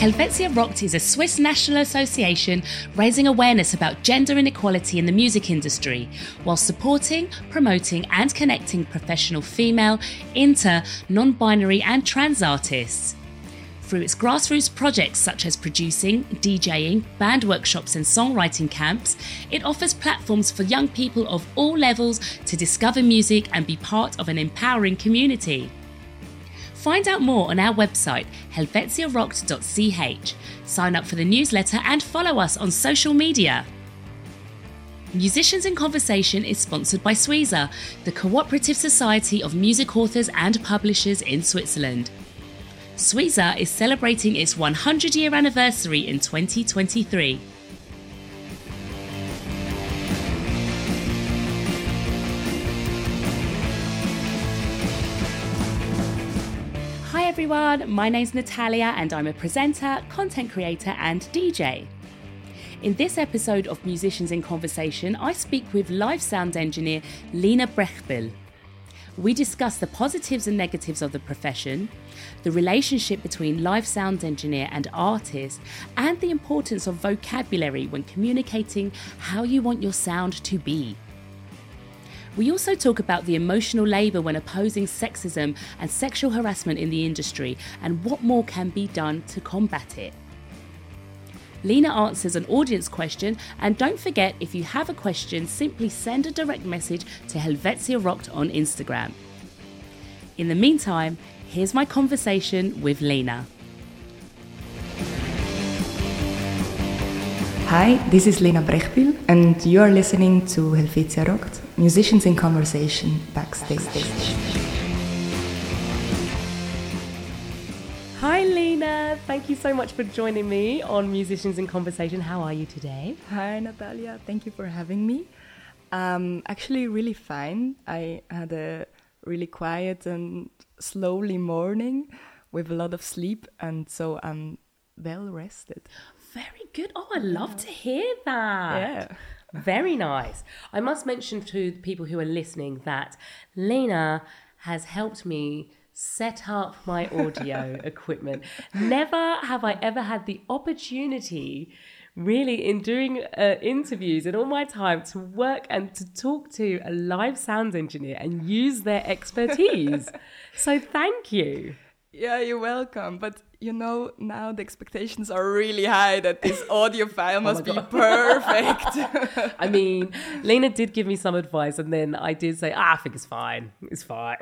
Helvetia Rockt is a Swiss national association raising awareness about gender inequality in the music industry while supporting, promoting, and connecting professional female, inter, non binary, and trans artists. Through its grassroots projects such as producing, DJing, band workshops, and songwriting camps, it offers platforms for young people of all levels to discover music and be part of an empowering community. Find out more on our website, helvetiarockt.ch. Sign up for the newsletter and follow us on social media. Musicians in Conversation is sponsored by SUISA, the cooperative society of music authors and publishers in Switzerland. SUISA is celebrating its 100 year anniversary in 2023. Everyone, my name's Natalia and I'm a presenter, content creator, and DJ. In this episode of Musicians in Conversation, I speak with live sound engineer Lena Brechbühl. We discuss the positives and negatives of the profession, the relationship between live sound engineer and artist, and the importance of vocabulary when communicating how you want your sound to be. We also talk about the emotional labour when opposing sexism and sexual harassment in the industry and what more can be done to combat it. Lena answers an audience question, and don't forget if you have a question, simply send a direct message to Helvetia Rockt on Instagram. In the meantime, here's my conversation with Lena. Hi, this is Lena Brechbühl, and you are listening to Helvetia Rockt, Musicians in Conversation Backstage. Hi, Lena. Thank you so much for joining me on Musicians in Conversation. How are you today? Hi, Natalia. Thank you for having me. Um, actually, really fine. I had a really quiet and slowly morning with a lot of sleep, and so I'm well rested. Very good. Oh, I love to hear that. Yeah. Very nice. I must mention to the people who are listening that Lena has helped me set up my audio equipment. Never have I ever had the opportunity, really, in doing uh, interviews and all my time to work and to talk to a live sound engineer and use their expertise. so, thank you. Yeah, you're welcome. But you know, now the expectations are really high that this audio file must be perfect. I mean, Lena did give me some advice, and then I did say, ah, I think it's fine. It's fine.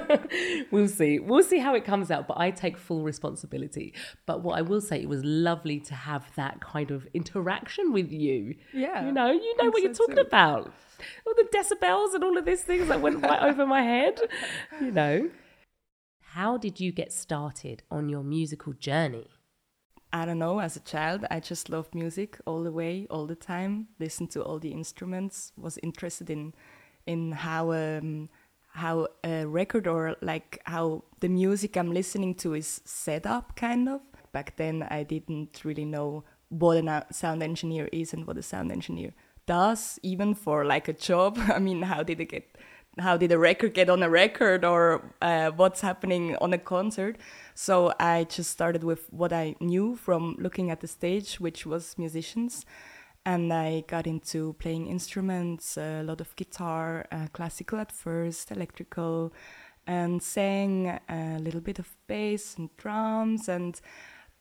we'll see. We'll see how it comes out, but I take full responsibility. But what I will say, it was lovely to have that kind of interaction with you. Yeah. You know, you know what you're talking too. about. All the decibels and all of these things that went right over my head, you know. How did you get started on your musical journey? I don't know, as a child, I just loved music all the way, all the time, listened to all the instruments, was interested in in how um, how a record or like how the music I'm listening to is set up kind of. Back then I didn't really know what a sound engineer is and what a sound engineer does, even for like a job. I mean, how did it get how did a record get on a record or uh, what's happening on a concert. So I just started with what I knew from looking at the stage, which was musicians. And I got into playing instruments, a lot of guitar, uh, classical at first, electrical, and sang a little bit of bass and drums. And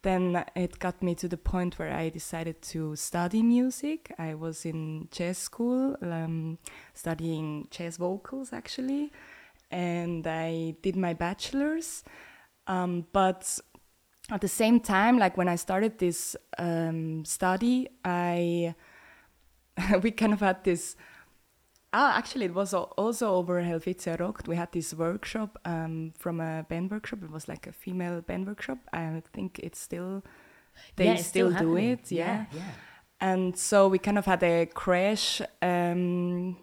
then it got me to the point where I decided to study music. I was in jazz school, um, studying jazz vocals actually, and I did my bachelor's. Um, but at the same time, like when I started this um, study, I we kind of had this Ah, actually, it was also over Helvetia Rockt. We had this workshop um, from a band workshop. It was like a female band workshop. I think it's still they yeah, still, still do it. Yeah. yeah. yeah, And so we kind of had a crash um,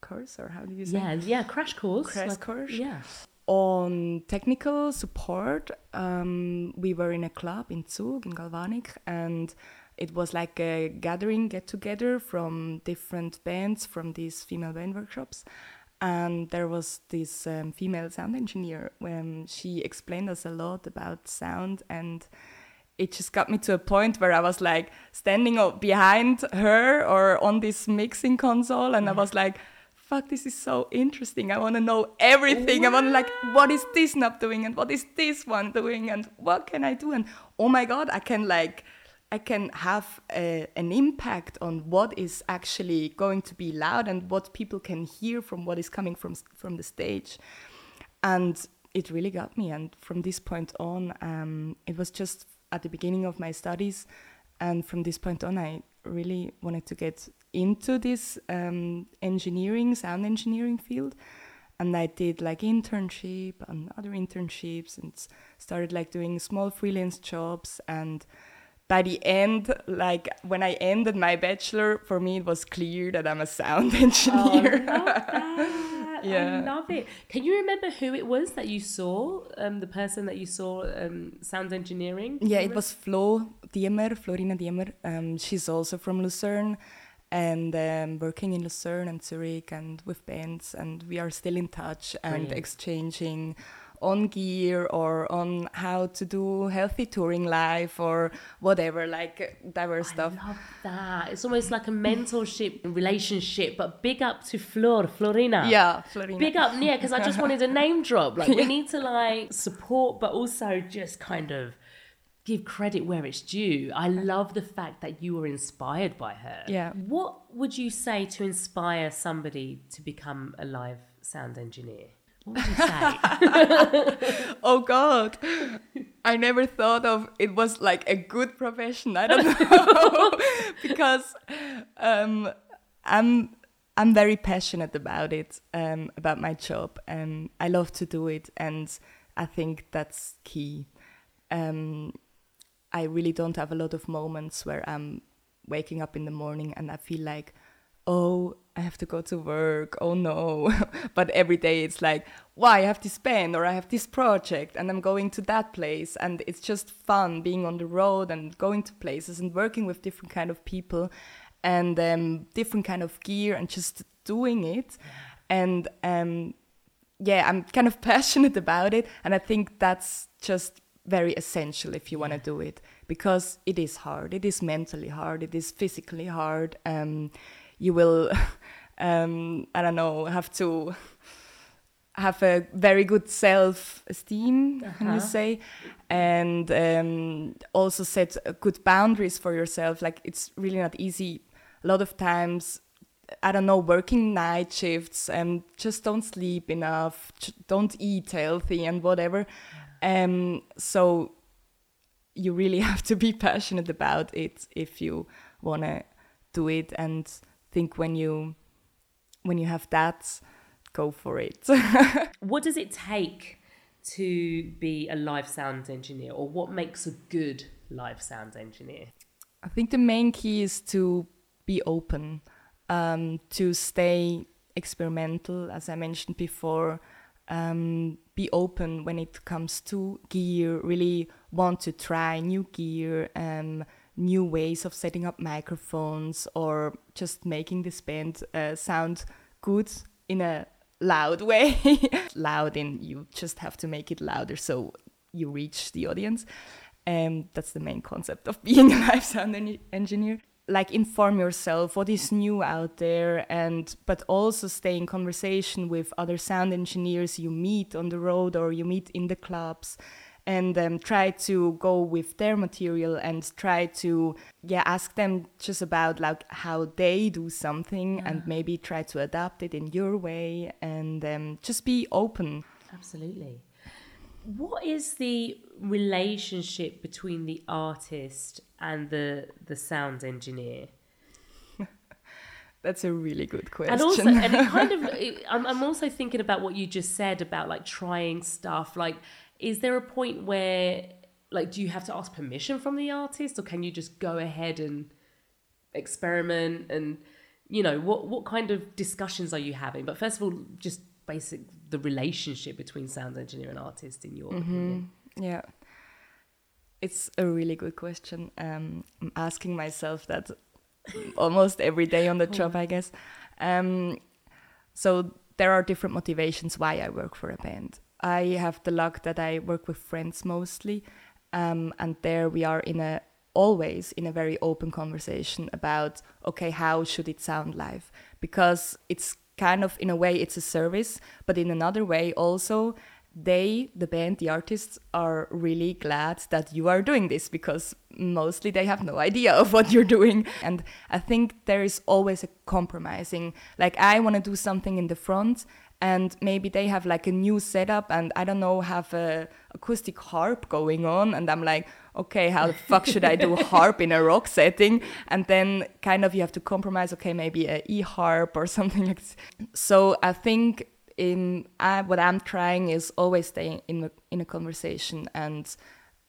course, or how do you say? Yeah, yeah, crash course. Crash like, course. Yeah. On technical support, um, we were in a club in Zug in Galvanik, and it was like a gathering, get together from different bands from these female band workshops. And there was this um, female sound engineer when she explained us a lot about sound and it just got me to a point where I was like standing up behind her or on this mixing console, and I was like, fuck, this is so interesting. I want to know everything. Wow. I want to like, what is this knob doing and what is this one doing and what can I do? And oh my God, I can like, I can have a, an impact on what is actually going to be loud and what people can hear from what is coming from from the stage. And it really got me. And from this point on, um, it was just at the beginning of my studies. And from this point on, I really wanted to get into this um, engineering, sound engineering field. And I did like internship and other internships and started like doing small freelance jobs. And by the end, like when I ended my bachelor, for me it was clear that I'm a sound engineer. Oh, yeah. I love it. Can you remember who it was that you saw? Um, the person that you saw um, sound engineering? Yeah, it was Flo Diemer, Florina Diemer. Um, she's also from Lucerne and um, working in Lucerne and Zurich and with bands, and we are still in touch and exchanging on gear or on how to do healthy touring life or whatever, like diverse I stuff. I love that. It's almost like a mentorship relationship, but big up to Flor, Florina. Yeah, Florina. Big up, yeah, because I just wanted a name drop. Like, we need to like support, but also just kind of give credit where it's due. I love the fact that you were inspired by her. Yeah. What would you say to inspire somebody to become a live sound engineer? Oh God, I never thought of it was like a good profession. I don't know because um, I'm I'm very passionate about it, um, about my job, and I love to do it, and I think that's key. Um, I really don't have a lot of moments where I'm waking up in the morning and I feel like, oh, I have to go to work. Oh no. but every day it's like, why I have this band or I have this project and I'm going to that place. And it's just fun being on the road and going to places and working with different kind of people and um, different kind of gear and just doing it. And um, yeah, I'm kind of passionate about it. And I think that's just very essential if you want to do it because it is hard. It is mentally hard. It is physically hard. Um, you will, um, I don't know, have to have a very good self esteem, uh-huh. can you uh-huh. say, and um, also set good boundaries for yourself. Like it's really not easy. A lot of times, I don't know, working night shifts and just don't sleep enough, don't eat healthy and whatever. Um, so you really have to be passionate about it if you want to do it and think when you when you have that go for it. What does it take to be a live sound engineer or what makes a good live sound engineer? I think the main key is to be open um, to stay experimental as i mentioned before um, be open when it comes to gear really want to try new gear um, new ways of setting up microphones or just making this band uh, sound good in a loud way. loud and you just have to make it louder so you reach the audience. And um, that's the main concept of being a live sound en- engineer. Like inform yourself what is new out there, and but also stay in conversation with other sound engineers you meet on the road or you meet in the clubs and um, try to go with their material and try to yeah ask them just about like how they do something yeah. and maybe try to adapt it in your way and um, just be open absolutely what is the relationship between the artist and the the sound engineer that's a really good question. And also, and it kind of, I'm, I'm also thinking about what you just said about like trying stuff. Like, is there a point where like do you have to ask permission from the artist or can you just go ahead and experiment and you know what what kind of discussions are you having? But first of all just basic the relationship between sound engineer and artist in your mm-hmm. opinion. Yeah. It's a really good question. Um, i'm asking myself that almost every day on the job i guess. Um, so there are different motivations why i work for a band I have the luck that I work with friends mostly, um, and there we are in a always in a very open conversation about okay how should it sound live? Because it's kind of in a way it's a service but in another way also they the band the artists are really glad that you are doing this because mostly they have no idea of what you're doing. And i think there is always a compromising like i want to do something in the front and maybe they have like a new setup and i don't know have a acoustic harp going on and i'm like okay how the fuck should i do harp in a rock setting? And then kind of you have to compromise okay maybe a e harp or something like this. So i think in I, what i'm trying is always staying in a, in a conversation and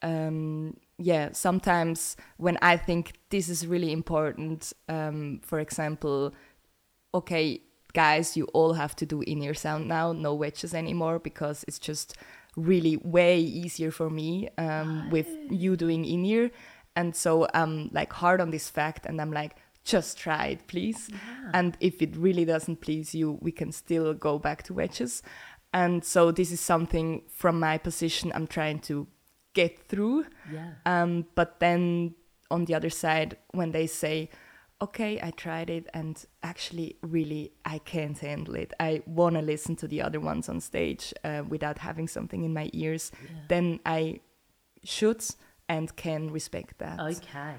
um, yeah sometimes when i think this is really important um, for example okay guys, you all have to do in ear sound now, no wedges anymore, because it's just really way easier for me um, with you doing in ear. And so I'm like hard on this fact, and I'm like, just try it, please. Yeah. And if it really doesn't please you, we can still go back to wedges. And so this is something from my position I'm trying to get through. Yeah. Um, but then on the other side, when they say, okay, I tried it and actually, really, I can't handle it. I want to listen to the other ones on stage uh, without having something in my ears. Yeah. Then I should and can respect that. Okay.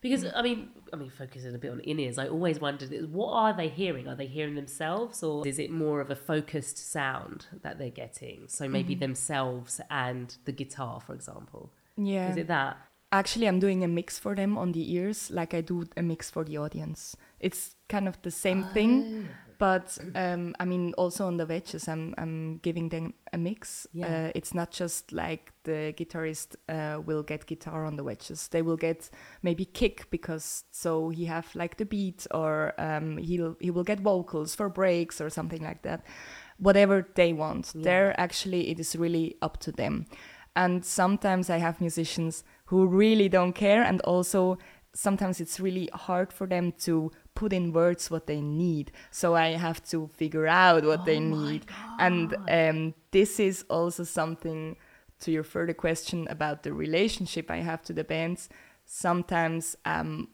Because I mean, I mean, focusing a bit on in ears, I always wondered, what are they hearing? Are they hearing themselves, or is it more of a focused sound that they're getting? So maybe mm-hmm. themselves and the guitar, for example. Yeah. Is it that? Actually i'm doing a mix for them on the ears like i do a mix for the audience it's kind of the same oh. thing but um, i mean also on the wedges i'm, I'm giving them a mix yeah. uh, it's not just like the guitarist uh, will get guitar on the wedges they will get maybe kick because so he have like the beat or um, he'll he will get vocals for breaks or something like that whatever they want yeah. there actually it is really up to them and sometimes i have musicians who really don't care and also sometimes it's really hard for them to put in words what they need. So i have to figure out what oh they need. And um, this is also something to your further question about the relationship i have to the bands sometimes um,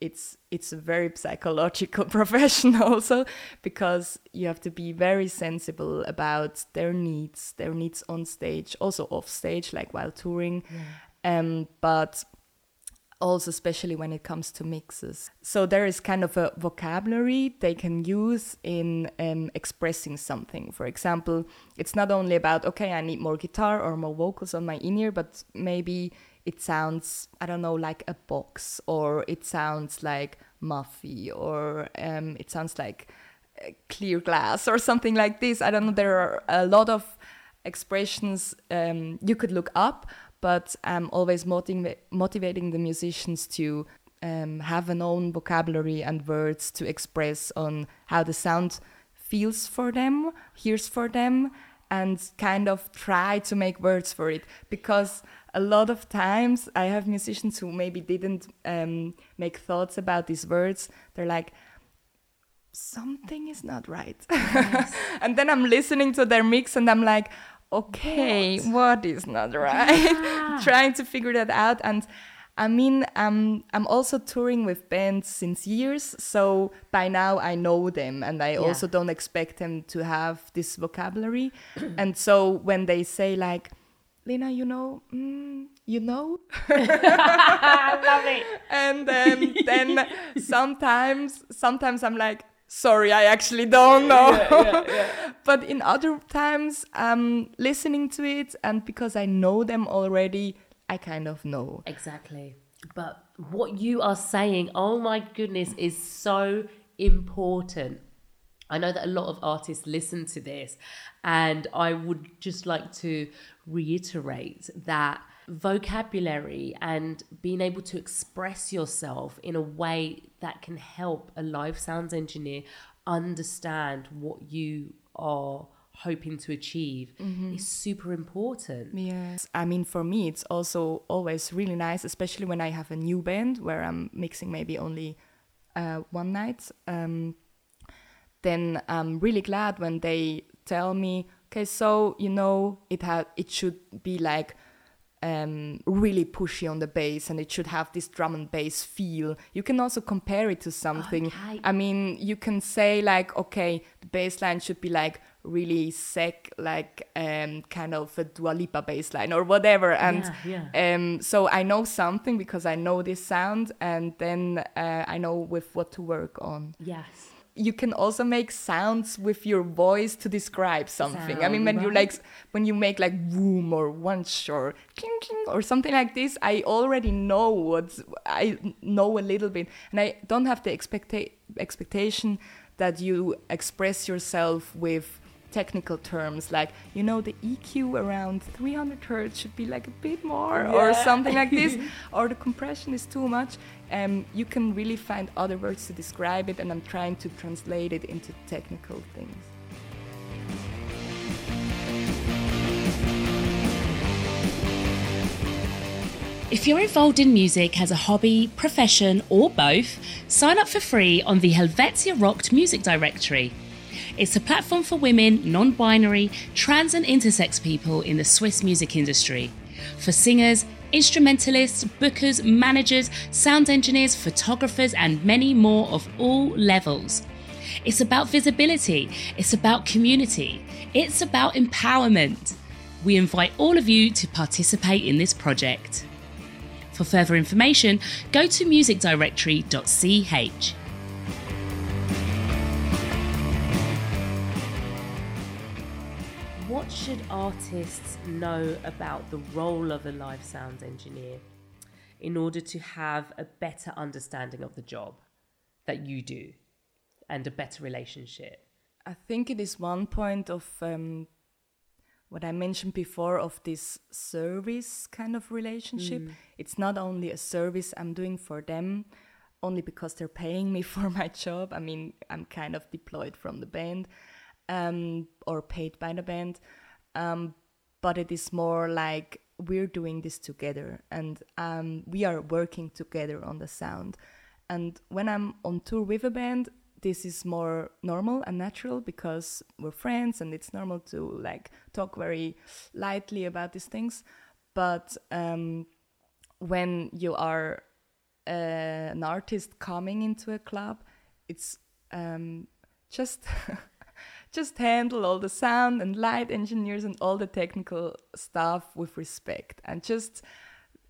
it's it's a very psychological profession also because you have to be very sensible about their needs their needs on stage also off stage like while touring. Yeah um, but also especially when it comes to mixes. So there is kind of a vocabulary they can use in um, expressing something. For example, it's not only about okay, I need more guitar or more vocals on my in ear, but maybe it sounds I don't know like a box or it sounds like muffy or um, it sounds like clear glass or something like this. I don't know. There are a lot of expressions um, you could look up but I'm always motiv- motivating the musicians to um, have an own vocabulary and words to express on how the sound feels for them, hears for them, and kind of try to make words for it. Because a lot of times I have musicians who maybe didn't um, make thoughts about these words. They're like, something is not right. Yes. and then I'm listening to their mix and I'm like, okay, what, what is not right? Yeah. Trying to figure that out. And I mean, um, I'm also touring with bands since years, so by now I know them, and I yeah. also don't expect them to have this vocabulary. and so when they say like, Lena, you know, mm, you know, I love it. And um, then sometimes, sometimes I'm like, sorry, I actually don't know. Yeah, yeah, yeah. but in other times, um, listening to it, and because I know them already, I kind of know. Exactly. But what you are saying, oh my goodness, is so important. I know that a lot of artists listen to this, and I would just like to reiterate that vocabulary and being able to express yourself in a way that can help a live sounds engineer understand what you are hoping to achieve mm-hmm. is super important. Yes. I mean, for me, it's also always really nice, especially when I have a new band where I'm mixing maybe only uh, one night. Um, then I'm really glad when they tell me, okay, so you know, it had it should be like um, really pushy on the bass and it should have this drum and bass feel. You can also compare it to something. Okay. I mean, you can say like, okay, the bass line should be like really sec, like um, kind of a Dua Lipa bass line or whatever. And Yeah, Um, so I know something because I know this sound, and then uh, I know with what to work on Yes. You can also make sounds with your voice to describe something. I mean, Sound, when you like, when you make like boom or whoosh or cling cling or something like this, I already know what I know a little bit, and I don't have the expecta- expectation that you express yourself with technical terms like you know the EQ around 300 hertz should be like a bit more or something like this or the compression is too much. Um, you can really find other words to describe it and i'm trying to translate it into technical things. If you're involved in music as a hobby, profession, or both, sign up for free on the Helvetia Rockt Music Directory. It's a platform for women, non binary, trans, and intersex people in the Swiss music industry. For singers, instrumentalists, bookers, managers, sound engineers, photographers, and many more of all levels. It's about visibility, it's about community, it's about empowerment. We invite all of you to participate in this project. For further information, go to musicdirectory.ch. should artists know about the role of a live sound engineer in order to have a better understanding of the job that you do and a better relationship? i think it is one point of um, what i mentioned before of this service kind of relationship. It's not only a service i'm doing for them only because they're paying me for my job. I mean i'm kind of deployed from the band um, or paid by the band um, but it is more like we're doing this together and um, we are working together on the sound. And when i'm on tour with a band this is more normal and natural because we're friends and it's normal to like talk very lightly about these things. But um, when you are uh, an artist coming into a club it's um, just just handle all the sound and light engineers and all the technical stuff with respect and just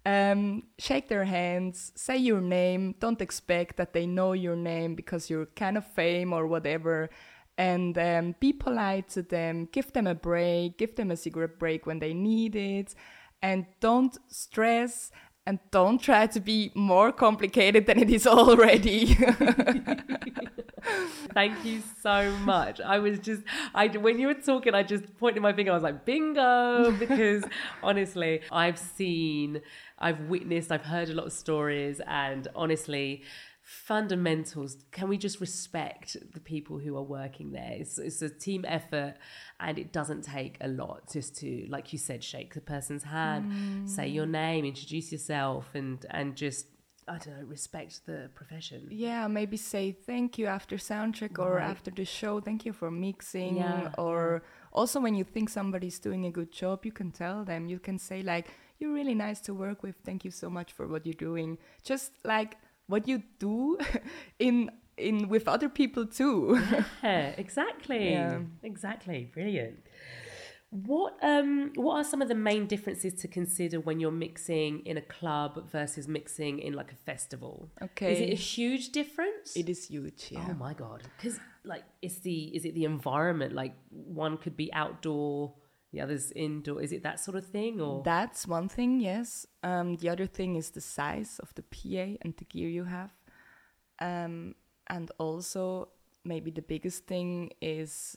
um, shake their hands, say your name. Don't expect that they know your name because you're kind of fame or whatever. And um, be polite to them, give them a break, give them a cigarette break when they need it, and don't stress and don't try to be more complicated than it is already. Thank you so much. I was just, I when you were talking, I just pointed my finger. I was like, bingo, because honestly, I've seen, I've witnessed, I've heard a lot of stories, and honestly, fundamentals. Can we just respect the people who are working there? It's, it's a team effort, and it doesn't take a lot just to, like you said, shake the person's hand, mm. say your name, introduce yourself, and and just. I don't know, respect the profession. yeah, maybe say thank you after soundcheck or Right. after the show. Thank you for mixing. Yeah, or also when you think somebody's doing a good job, you can tell them. You can say like, "You're really nice to work with. Thank you so much for what you're doing." Just like what you do in in with other people too. Yeah, exactly. Yeah. Exactly. Brilliant. What um what are some of the main differences to consider when you're mixing in a club versus mixing in like a festival? Okay. Is it a huge difference? it is huge. Yeah. Oh my god. Cuz like it's the is it the environment like one could be outdoor, the other's indoor. Is it that sort of thing or That's one thing, yes. Um, the other thing is the size of the PA and the gear you have. Um, and also, maybe the biggest thing is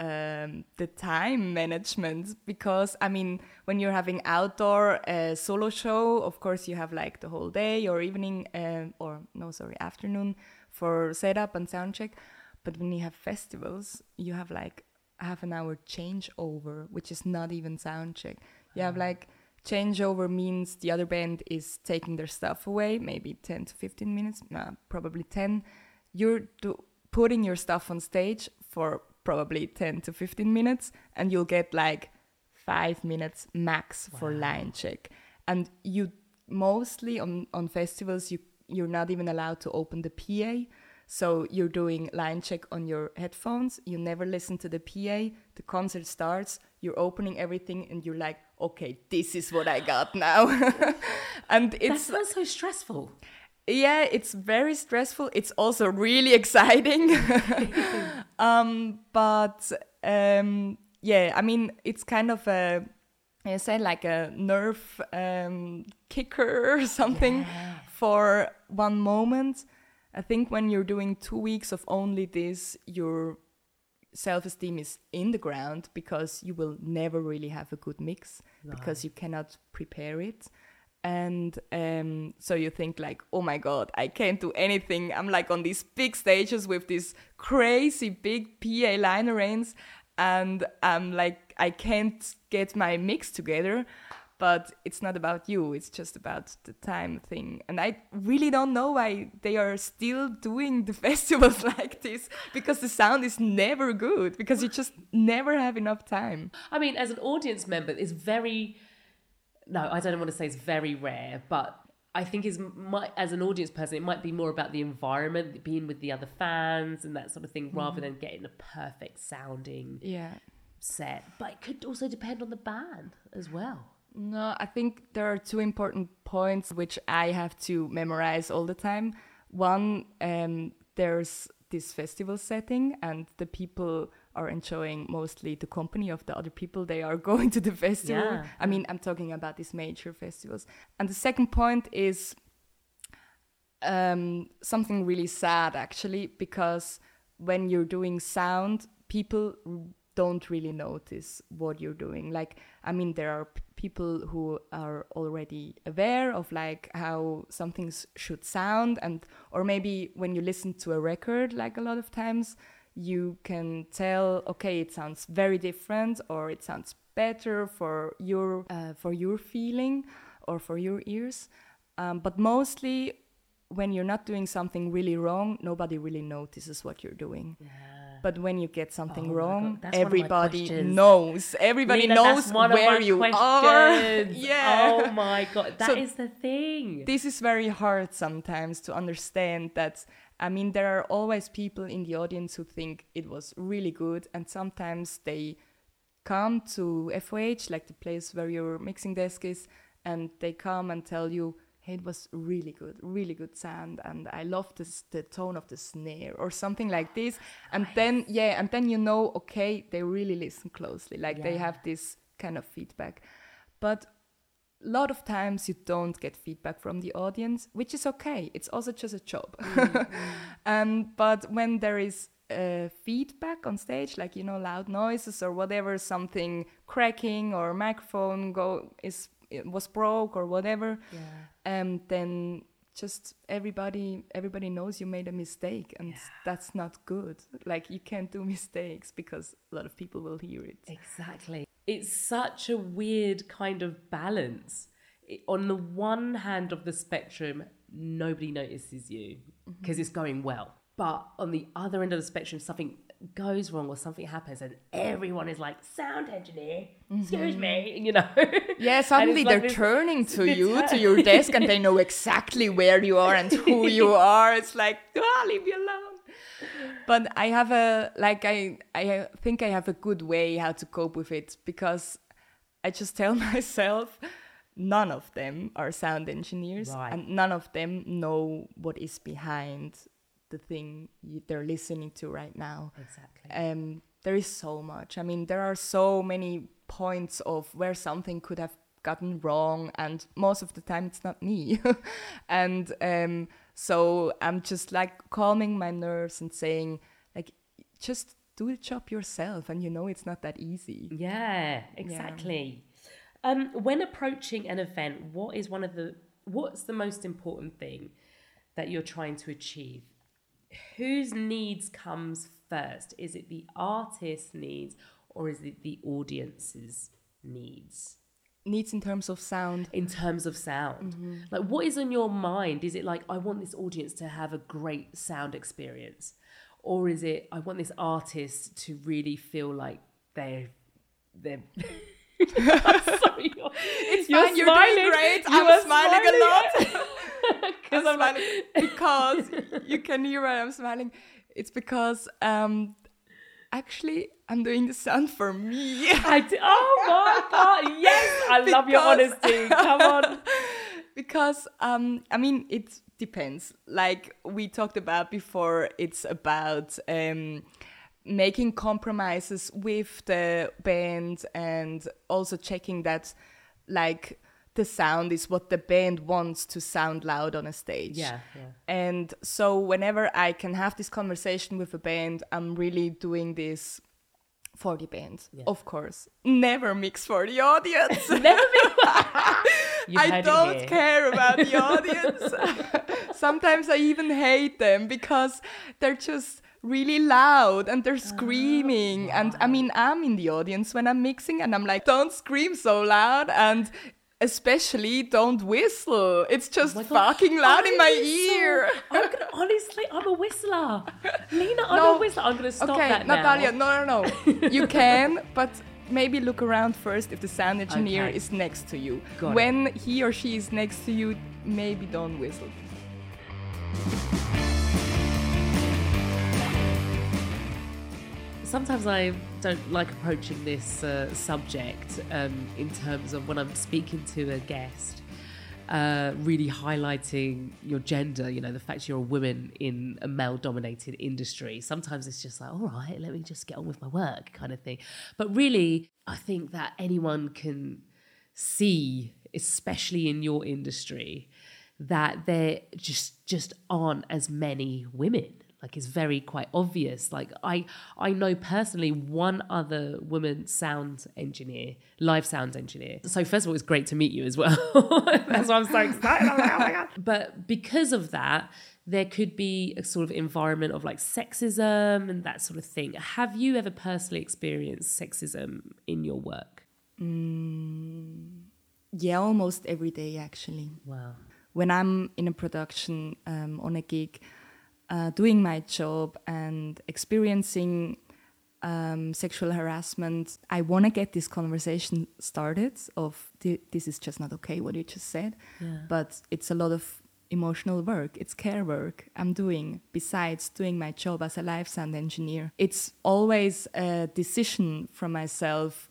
um, the time management. Because, I mean, when you're having outdoor uh, solo show, of course, you have like the whole day or evening, um, or no, sorry, afternoon for setup and sound check. But when you have festivals, you have like half an hour changeover, which is not even sound check. You have ah. like changeover means the other band is taking their stuff away, maybe 10 to 15 minutes, nah, probably 10. You're do- putting your stuff on stage for probably 10 to 15 minutes, and you'll get like five minutes max for line check. and you mostly on on festivals you you're not even allowed to open the PA. So you're doing line check on your headphones. You never listen to the PA. The concert starts. You're opening everything, and you're like, "Okay, this is what I got now." and it's That so stressful. yeah, it's very stressful. It's also really exciting. um, but um, yeah, I mean, it's kind of a, I say like a nerve um, kicker or something for one moment. I think when you're doing two weeks of only this, your self esteem is in the ground because you will never really have a good mix because you cannot prepare it. And um, so you think like oh my god i can't do anything. I'm like on these big stages with these crazy big pa line arrays and i'm like i can't get my mix together but it's not about you it's just about the time thing and i really don't know why they are still doing the festivals like this because the sound is never good because you just never have enough time I mean, as an audience member, it's very. No, I don't want to say it's very rare, but I think is might as an audience person, it might be more about the environment, being with the other fans and that sort of thing, rather mm. than getting a perfect sounding yeah set. But it could also depend on the band as well. No, I think there are two important points which I have to memorize all the time. One, um, there's this festival setting, and the people are enjoying mostly the company of the other people they are going to the festival. Yeah. I mean, I'm talking about these major festivals. And the second point is um, something really sad, actually, because when you're doing sound, people don't really notice what you're doing. Like, I mean, there are people who are already aware of like how some things should sound, and or maybe when you listen to a record, like a lot of times, you can tell, okay, it sounds very different, or it sounds better for your uh, for your feeling or for your ears. Um, but mostly, when you're not doing something really wrong, nobody really notices what you're doing. But when you get something Oh wrong, God, that's one of my everybody knows. Everybody Lena, knows that's one of where you are. Yeah. Oh my god, that is So- the thing. This is very hard sometimes to understand that. I mean, there are always people in the audience who think it was really good, and sometimes they come to FOH, like the place where your mixing desk is, and they come and tell you, it was really good, really good sound, and I love this, the tone of the snare, or something like this. And then, yeah, and then you know, okay, they really listen closely, like they have this kind of feedback. But a lot of times you don't get feedback from the audience, which is okay. It's also just a job. um, but when there is uh, feedback on stage, like you know, loud noises or whatever, something cracking or microphone go is was broke or whatever, Yeah. Um, then just everybody everybody knows you made a mistake, and that's not good. Like you can't do mistakes because a lot of people will hear it. Exactly. It's such a weird kind of balance. It, on the one hand of the spectrum, nobody notices you because it's going well. But on the other end of the spectrum, something goes wrong or something happens, and everyone is like, "Sound engineer, excuse me," you know. Yeah, suddenly they're like turning to you, to your desk, and they know exactly where you are and who you are. It's like, ah, leave me alone. But I have a like I I think I have a good way how to cope with it because I just tell myself none of them are sound engineers Right. and none of them know what is behind the thing you, they're listening to right now Exactly. um, there is so much. I mean, there are so many points of where something could have gotten wrong, and most of the time it's not me. and um, so I'm just like calming my nerves and saying, like, just do the job yourself, and you know it's not that easy. Yeah, exactly. Um, when approaching an event, what is one of the what's the most important thing that you're trying to achieve? Whose needs comes first? Is it the artist's needs or is it the audience's needs? Needs in terms of sound. in terms of sound. Mm-hmm. Like, what is on your mind? Is it like, I want this audience to have a great sound experience? Or is it, I want this artist to really feel like they're, they're sorry, you're, It's you're fine. You're doing great. You I'm are smiling, a lot. Because I'm I'm like, smiling because you can hear why I'm smiling. It's because um, actually I'm doing the sound for me. I d- oh my god, yes, I love your honesty. Come on. because um, I mean it depends. Like we talked about before, it's about um, making compromises with the band and also checking that like the sound is what the band wants to sound loud on a stage. Yeah, yeah. And so whenever I can have this conversation with a band, I'm really doing this for the band, Yeah. of course. Never mix for the audience. Never You I don't care about the audience. Sometimes I even hate them because they're just really loud and they're oh, screaming. and I mean, I'm in the audience when I'm mixing and I'm like, don't scream so loud and especially don't whistle. It's oh just Oh fucking loud I in my whistle. ear. I'm gonna honestly, I'm a whistler. Nina, I'm No. a whistler. I'm gonna stop okay, that now. Natalia, no, no, no. you can, but maybe look around first if the sound engineer Okay. is next to you. Got it. when he or she is next to you, maybe don't whistle. Sometimes I don't like approaching this uh, subject um, in terms of when I'm speaking to a guest, uh, really highlighting your gender, you know, the fact you're a woman in a male dominated industry. Sometimes it's just like, all right, let me just get on with my work kind of thing. But really, I think that anyone can see, especially in your industry, that there just just aren't as many women like it's very quite obvious. Like i i know personally one other woman sound engineer live sound engineer. So first of all it's great to meet you as well. That's why i'm so excited. I'm like, oh my God. but because of that there could be a sort of environment of like sexism and that sort of thing. Have you ever personally experienced sexism in your work? Yeah, almost every day actually. wow. When I'm in a production um, on a gig, uh, doing my job and experiencing um, sexual harassment, I want to get this conversation started. Of "Thi- this is just not okay what you just said, Yeah. but it's a lot of emotional work. It's care work I'm doing besides doing my job as a live sound engineer. It's always a decision from myself.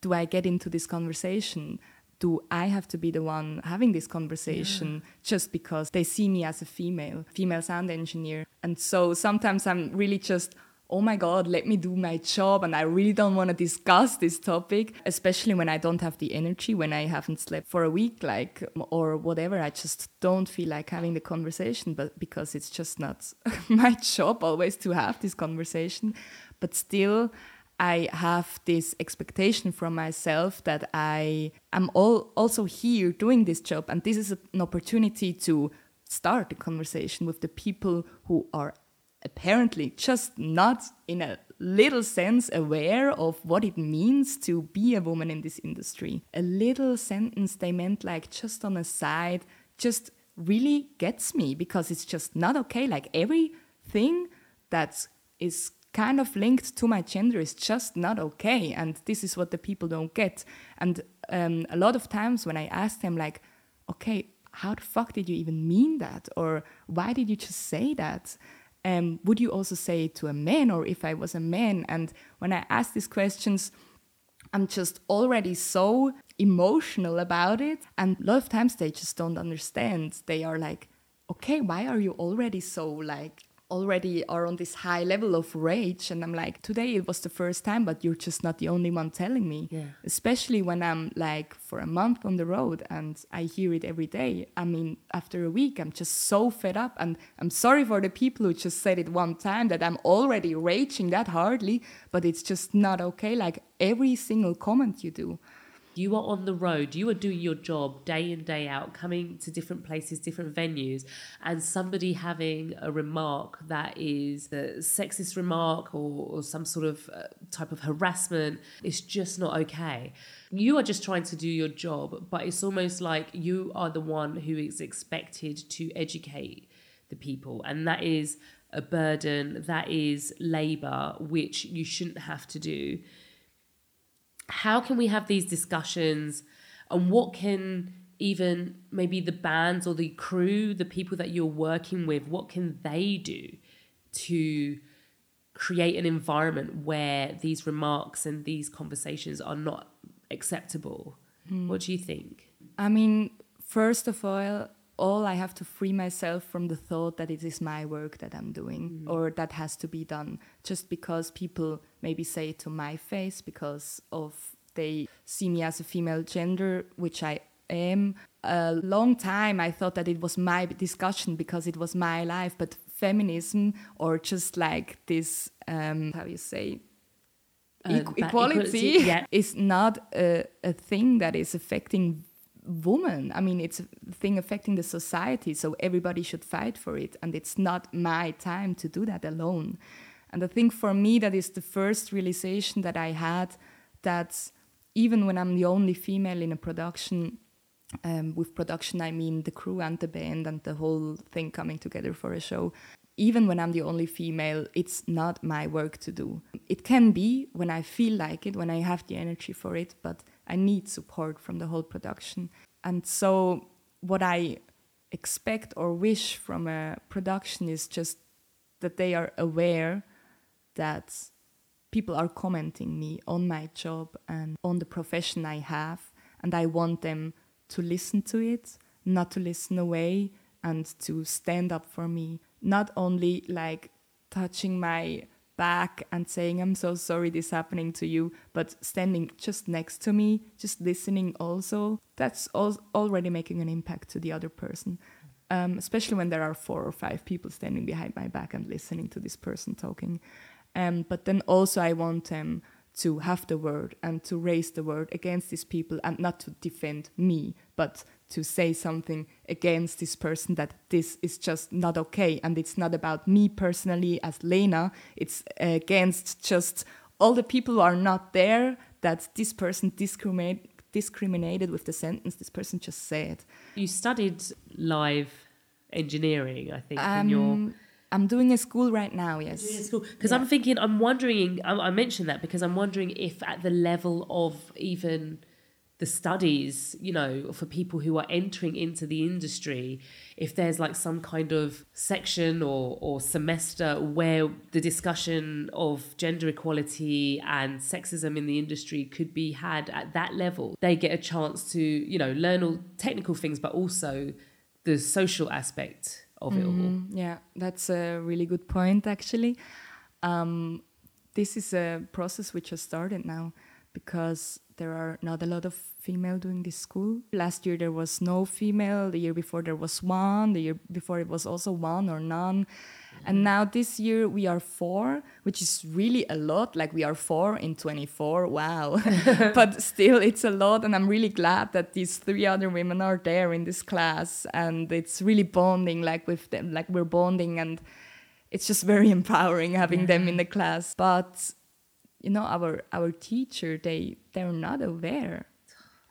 Do I get into this conversation? Do I have to be the one having this conversation just because they see me as a female, female sound engineer? And so sometimes I'm really just, oh my God, let me do my job. And I really don't want to discuss this topic, especially when I don't have the energy, when I haven't slept for a week, like, or whatever. I just don't feel like having the conversation, but because it's just not my job always to have this conversation. But still, I have this expectation from myself that I am all also here doing this job, and this is an opportunity to start a conversation with the people who are apparently just not in a little sense aware of what it means to be a woman in this industry. A little sentence they meant like just on a side just really gets me because it's just not okay. Like everything that is kind of linked to my gender is just not okay and this is what the people don't get. And um, a lot of times when i ask them like okay how the fuck did you even mean that? Or why did you just say that? Um, would you also say it to a man or if i was a man? And when i ask these questions i'm just already so emotional about it. And a lot of times they just don't understand. They are like okay why are you already so like already are on this high level of rage and i'm like today it was the first time but you're just not the only one telling me. Yeah. especially when i'm like for a month on the road and i hear it every day. I mean after a week i'm just so fed up and i'm sorry for the people who just said it one time that i'm already raging that hardly but it's just not okay like every single comment you do You are on the road, you are doing your job day in, day out, coming to different places, different venues, and somebody having a remark that is a sexist remark or, or some sort of uh, type of harassment is just not okay. You are just trying to do your job, but it's almost like you are the one who is expected to educate the people, and that is a burden, that is labor, which you shouldn't have to do how can we have these discussions and what can even maybe the bands or the crew, the people that you're working with, what can they do to create an environment where these remarks and these conversations are not acceptable? Mm. What do you think? I mean, first of all, all I have to free myself from the thought that it is my work that I'm doing mm. or that has to be done just because people maybe say it to my face because of they see me as a female gender, which I am. A long time I thought that it was my discussion because it was my life, but feminism or just like this, um, how you say, uh, equality, equality yeah. is not a, a thing that is affecting women. I mean, it's a thing affecting the society, so everybody should fight for it. And it's not my time to do that alone. And I think for me, that is the first realization that I had that even when I'm the only female in a production, um, with production, I mean the crew and the band and the whole thing coming together for a show. Even when I'm the only female, it's not my work to do. It can be when I feel like it, when I have the energy for it, but I need support from the whole production. And so, what I expect or wish from a production is just that they are aware that people are commenting me on my job and on the profession I have, and I want them to listen to it, not to listen away, and to stand up for me. Not only like touching my back and saying, I'm so sorry this happening to you, but standing just next to me, just listening also, that's al- already making an impact to the other person. Um, especially when there are four or five people standing behind my back and listening to this person talking. Um, but then also, I want them to have the word and to raise the word against these people and not to defend me, but to say something against this person that this is just not okay. And it's not about me personally as Lena, it's against just all the people who are not there that this person discriminate, discriminated with the sentence this person just said. You studied live engineering, I think, um, in your I'm doing a school right now, yes. Because yeah. I'm thinking, I'm wondering, I, I mentioned that because I'm wondering if at the level of even the studies, you know, for people who are entering into the industry, if there's like some kind of section or, or semester where the discussion of gender equality and sexism in the industry could be had at that level, they get a chance to, you know, learn all technical things, but also the social aspect of it mm-hmm. all. Yeah, that's a really good point, actually. Um, this is a process which has started now because there are not a lot of female doing this school. Last year there was no female, the year before there was one, the year before it was also one or none. And mm-hmm. now this year we are four, which is really a lot. Like we are four in 24. Wow. but still, it's a lot. And I'm really glad that these three other women are there in this class. And it's really bonding, like with them, like we're bonding. And it's just very empowering having them in the class. But you know, our our teacher, they they're not aware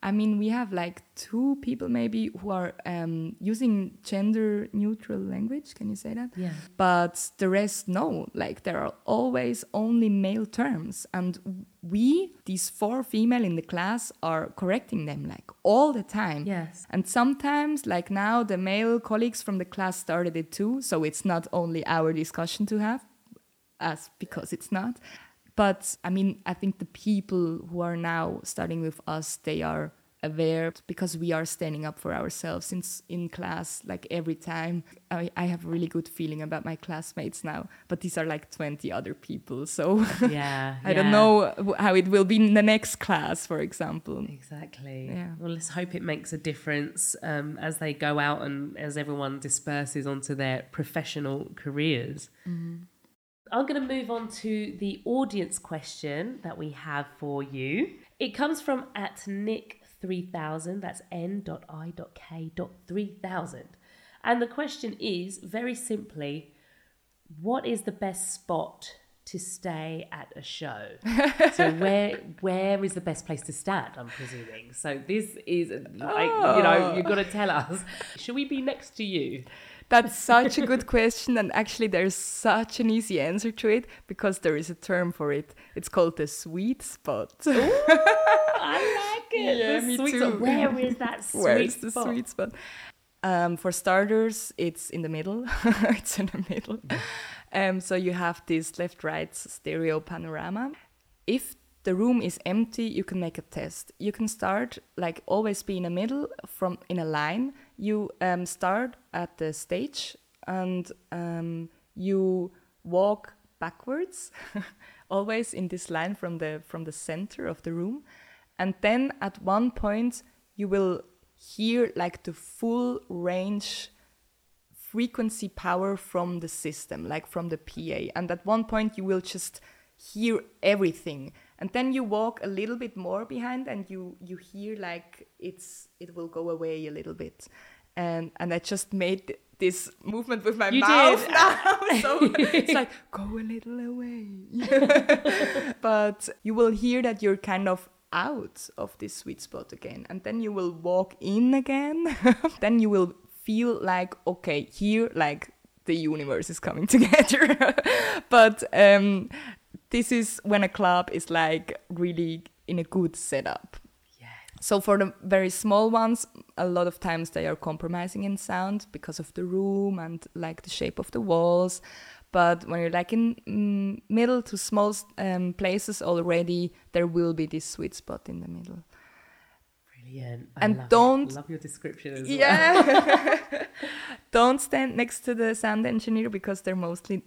I mean, we have like two people maybe who are um, using gender neutral language. Can you say that? Yeah. But the rest, no. Like there are always only male terms, and we, these four female in the class, are correcting them like all the time. Yes. And sometimes, like now, the male colleagues from the class started it too. So it's not only our discussion to have, as because it's not. But I mean, I think the people who are now starting with us, they are aware because we are standing up for ourselves since in class like every time. I, I have a really good feeling about my classmates now but these are like 20 other people so yeah i yeah. don't know how it will be in the next class for example. Exactly. Yeah. Well let's hope it makes a difference um, as they go out and as everyone disperses onto their professional careers. Mm-hmm. I'm going to move on to the audience question that we have for you. It comes from at Nick 3000, that's n.i.k.3000. And the question is very simply what is the best spot to stay at a show? so where where is the best place to stand, I'm presuming. So this is like oh. you know, you've got to tell us. Should we be next to you? That's such a good question. And actually, there's such an easy answer to it because there is a term for it. It's called the sweet spot. Ooh, I like it. Yeah, the me sweet too. spot. Where is that sweet Where is the spot? sweet spot? Um, for starters, it's in the middle. it's in the middle. Um, so you have this left-right stereo panorama. If the room is empty, you can make a test. You can start like always be in the middle from in a line. You um, start at the stage and um, you walk backwards, always in this line from the from the center of the room, and then at one point you will hear like the full range frequency power from the system, like from the PA. And at one point, you will just hear everything. And then you walk a little bit more behind, and you you hear like it's it will go away a little bit. And and I just made this movement with my You mouth did. now, so it's like go a little away. but you will hear that you're kind of out of this sweet spot again and then you will walk in again then you will feel like okay here like the universe is coming together but um this is when a club is like really in a good setup so for the very small ones, a lot of times they are compromising in sound because of the room and like the shape of the walls. But when you're like in mm, middle to small um, places already, there will be this sweet spot in the middle. Brilliant. I And love don't- love your description as well. Yeah. Don't stand next to the sound engineer because they're mostly,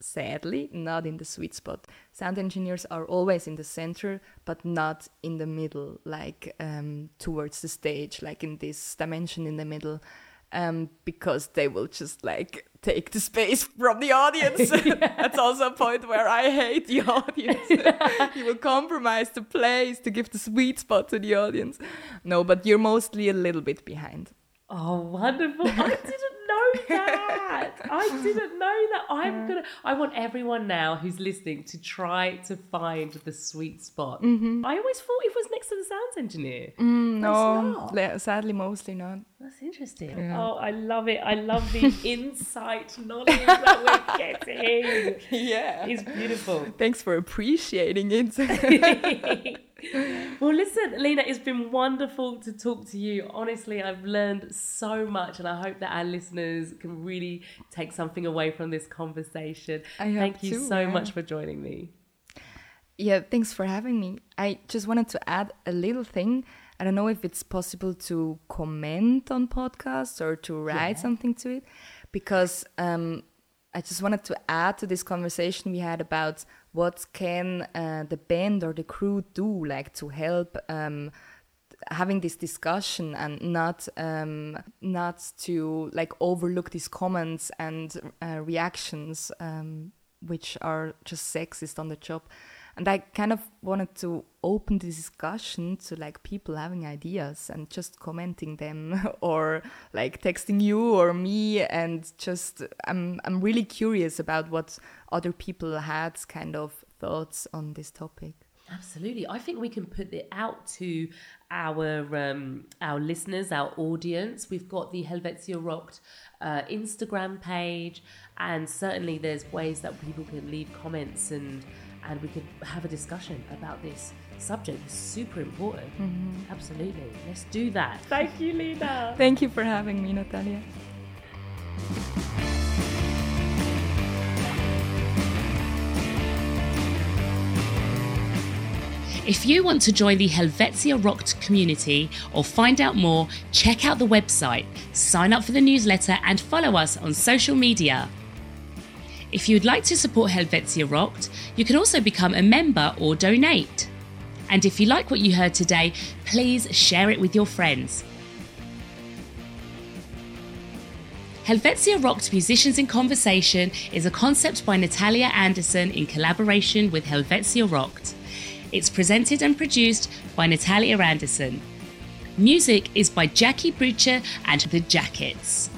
sadly, not in the sweet spot. Sound engineers are always in the center, but not in the middle, like um, towards the stage, like in this dimension in the middle. Um, because they will just like take the space from the audience. That's also a point where I hate the audience. you will compromise the place to give the sweet spot to the audience. No, but you're mostly a little bit behind. Oh, wonderful. I didn't that. I didn't know that. I'm to, I want everyone now who's listening to try to find the sweet spot. Mm-hmm. I always thought it was next to the sound engineer. No, not. sadly, mostly not. That's interesting. Yeah. Oh, I love it. I love the insight knowledge that we're getting. Yeah. It's beautiful. Thanks for appreciating it. well, listen, Lena, it's been wonderful to talk to you. Honestly, I've learned so much, and I hope that our listeners can really take something away from this conversation. I Thank you too, so yeah. much for joining me. yeah, thanks for having me. I just wanted to add a little thing. I don't know if it's possible to comment on podcasts or to write Yeah. something to it, because um, I just wanted to add to this conversation we had about what can uh, the band or the crew do, like to help um, having this discussion and not um, not to like overlook these comments and uh, reactions um, which are just sexist on the job and i kind of wanted to open the discussion to like people having ideas and just commenting them or like texting you or me and just i'm i'm really curious about what other people had kind of thoughts on this topic Absolutely. I think we can put it out to our um, our listeners, our audience. We've got the Helvetia Rockt uh, Instagram page, and certainly there's ways that people can leave comments and and we could have a discussion about this subject. It's super important. Mm-hmm. Absolutely. Let's do that. Thank you, Lena. thank you for having me natalia If you want to join the Helvetia Rockt community or find out more, check out the website, sign up for the newsletter, and follow us on social media. If you'd like to support Helvetia Rockt, you can also become a member or donate. And if you like what you heard today, please share it with your friends. Helvetia Rockt Musicians in Conversation is a concept by Natalia Anderson in collaboration with Helvetia Rockt. It's presented and produced by Natalia Anderson. Music is by Jackie Brutsche and The Jackets.